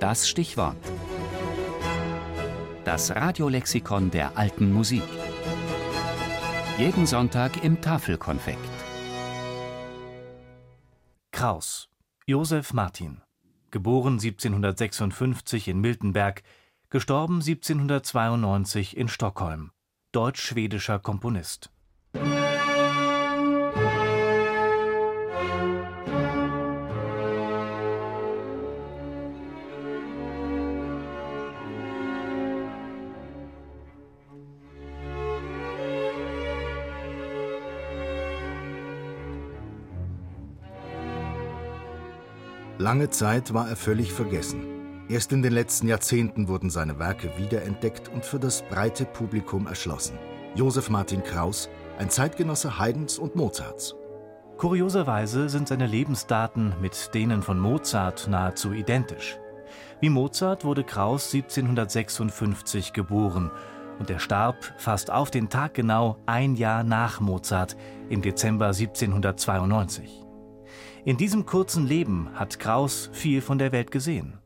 Das Stichwort. Das Radiolexikon der alten Musik. Jeden Sonntag im Tafelkonfekt. Kraus, Josef Martin. Geboren 1756 in Miltenberg, gestorben 1792 in Stockholm. Deutsch-schwedischer Komponist. Lange Zeit war er völlig vergessen. Erst in den letzten Jahrzehnten wurden seine Werke wiederentdeckt und für das breite Publikum erschlossen. Josef Martin Kraus, ein Zeitgenosse Haydns und Mozarts. Kurioserweise sind seine Lebensdaten mit denen von Mozart nahezu identisch. Wie Mozart wurde Kraus 1756 geboren und er starb fast auf den Tag genau ein Jahr nach Mozart im Dezember 1792. In diesem kurzen Leben hat Kraus viel von der Welt gesehen.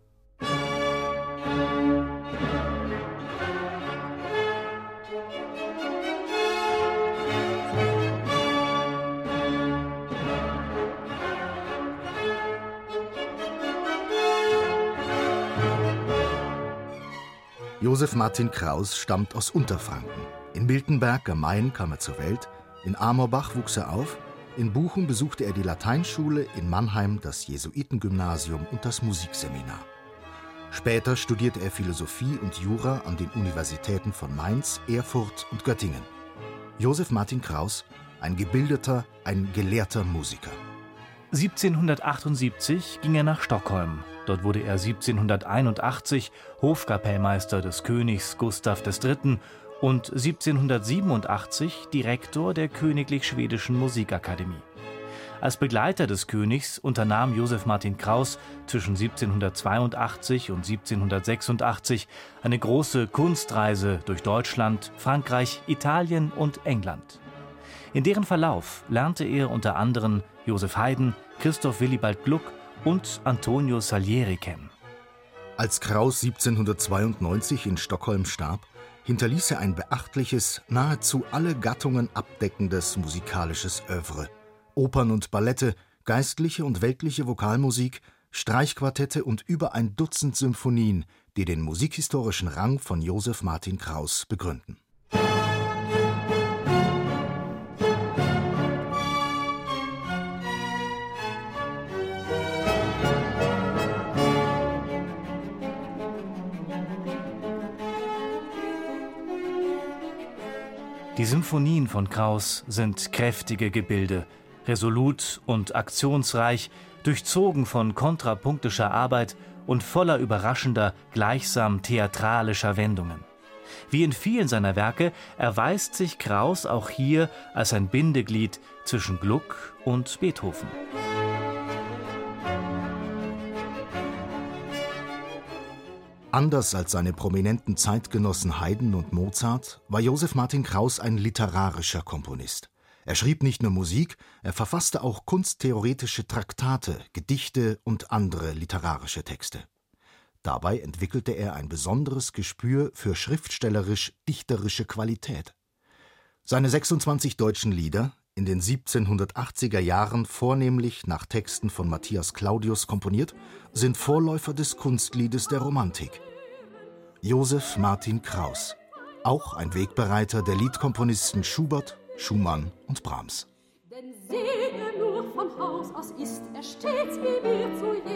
Josef Martin Kraus stammt aus Unterfranken. In Miltenberg am Main kam er zur Welt, in Amorbach wuchs er auf in Buchen besuchte er die Lateinschule, in Mannheim das Jesuitengymnasium und das Musikseminar. Später studierte er Philosophie und Jura an den Universitäten von Mainz, Erfurt und Göttingen. Josef Martin Kraus, ein gebildeter, ein gelehrter Musiker. 1778 ging er nach Stockholm. Dort wurde er 1781 Hofkapellmeister des Königs Gustav III und 1787 Direktor der Königlich Schwedischen Musikakademie. Als Begleiter des Königs unternahm Josef Martin Kraus zwischen 1782 und 1786 eine große Kunstreise durch Deutschland, Frankreich, Italien und England. In deren Verlauf lernte er unter anderem Josef Haydn, Christoph Willibald Gluck und Antonio Salieri kennen. Als Kraus 1792 in Stockholm starb, hinterließ er ein beachtliches, nahezu alle Gattungen abdeckendes musikalisches Övre. Opern und Ballette, geistliche und weltliche Vokalmusik, Streichquartette und über ein Dutzend Symphonien, die den musikhistorischen Rang von Josef Martin Kraus begründen. Die Symphonien von Kraus sind kräftige Gebilde, resolut und aktionsreich, durchzogen von kontrapunktischer Arbeit und voller überraschender, gleichsam theatralischer Wendungen. Wie in vielen seiner Werke erweist sich Kraus auch hier als ein Bindeglied zwischen Gluck und Beethoven. Anders als seine prominenten Zeitgenossen Haydn und Mozart war Josef Martin Kraus ein literarischer Komponist. Er schrieb nicht nur Musik, er verfasste auch kunsttheoretische Traktate, Gedichte und andere literarische Texte. Dabei entwickelte er ein besonderes Gespür für schriftstellerisch-dichterische Qualität. Seine 26 deutschen Lieder, in den 1780er Jahren vornehmlich nach Texten von Matthias Claudius komponiert, sind Vorläufer des Kunstliedes der Romantik. Josef Martin Kraus, auch ein Wegbereiter der Liedkomponisten Schubert, Schumann und Brahms. Denn sehe nur von Haus aus ist er stets wie wir zu